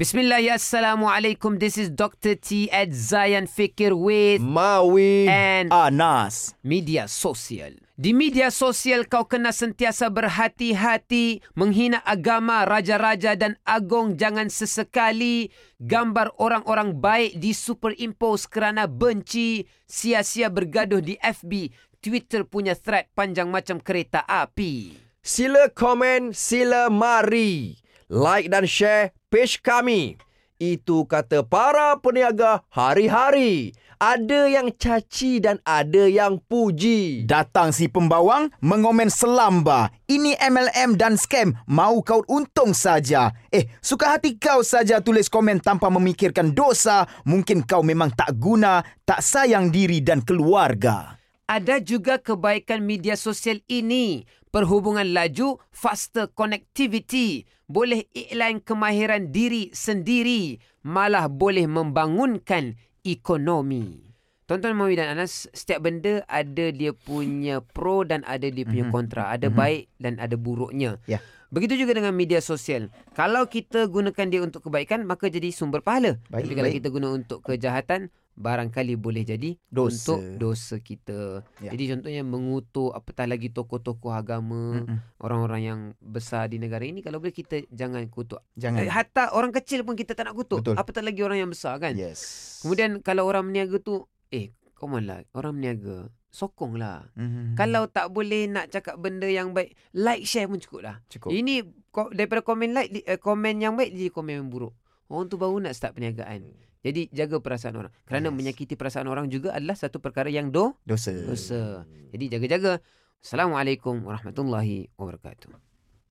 Bismillah, Assalamualaikum. This is Dr. T at Zayan Fikir with Mawi and Anas. media sosial. Di media sosial kau kena sentiasa berhati-hati menghina agama, raja-raja dan agong jangan sesekali gambar orang-orang baik di superimpose kerana benci, sia-sia bergaduh di FB, Twitter punya thread panjang macam kereta api. Sila komen, sila mari. Like dan share page kami. Itu kata para peniaga hari-hari. Ada yang caci dan ada yang puji. Datang si pembawang mengomen selamba. Ini MLM dan scam. Mau kau untung saja. Eh, suka hati kau saja tulis komen tanpa memikirkan dosa. Mungkin kau memang tak guna, tak sayang diri dan keluarga. Ada juga kebaikan media sosial ini. Perhubungan laju, faster connectivity. Boleh iklan kemahiran diri sendiri. Malah boleh membangunkan ekonomi. Tuan-tuan Mawi dan Anas, setiap benda ada dia punya pro dan ada dia punya Mhm. kontra. Ada Mhm. baik dan ada buruknya. Ya. Begitu juga dengan media sosial. Kalau kita gunakan dia untuk kebaikan, maka jadi sumber pahala. Baik, Tapi kalau baik. kita guna untuk kejahatan, barangkali boleh jadi Dosa. untuk dosa kita. Ya. Jadi contohnya mengutuk apatah lagi tokoh-tokoh agama, Mm-mm. orang-orang yang besar di negara ini kalau boleh kita jangan kutuk. Eh, Jangan. Hatta orang kecil pun kita tak nak kutuk. Betul. Apatah lagi orang yang besar kan. Yes. Kemudian kalau orang meniaga tu, eh, come on lah, orang meniaga, sokonglah. Mhm. Kalau tak boleh nak cakap benda yang baik, like share pun cukup lah. cukup. Ini ko- daripada komen like, eh, komen yang baik jadi komen yang buruk. Orang tu baru nak start perniagaan. Jadi jaga perasaan orang. Kerana Yes. menyakiti perasaan orang juga adalah satu perkara yang do dosa. dosa. Jadi jaga-jaga. Assalamualaikum warahmatullahi wabarakatuh.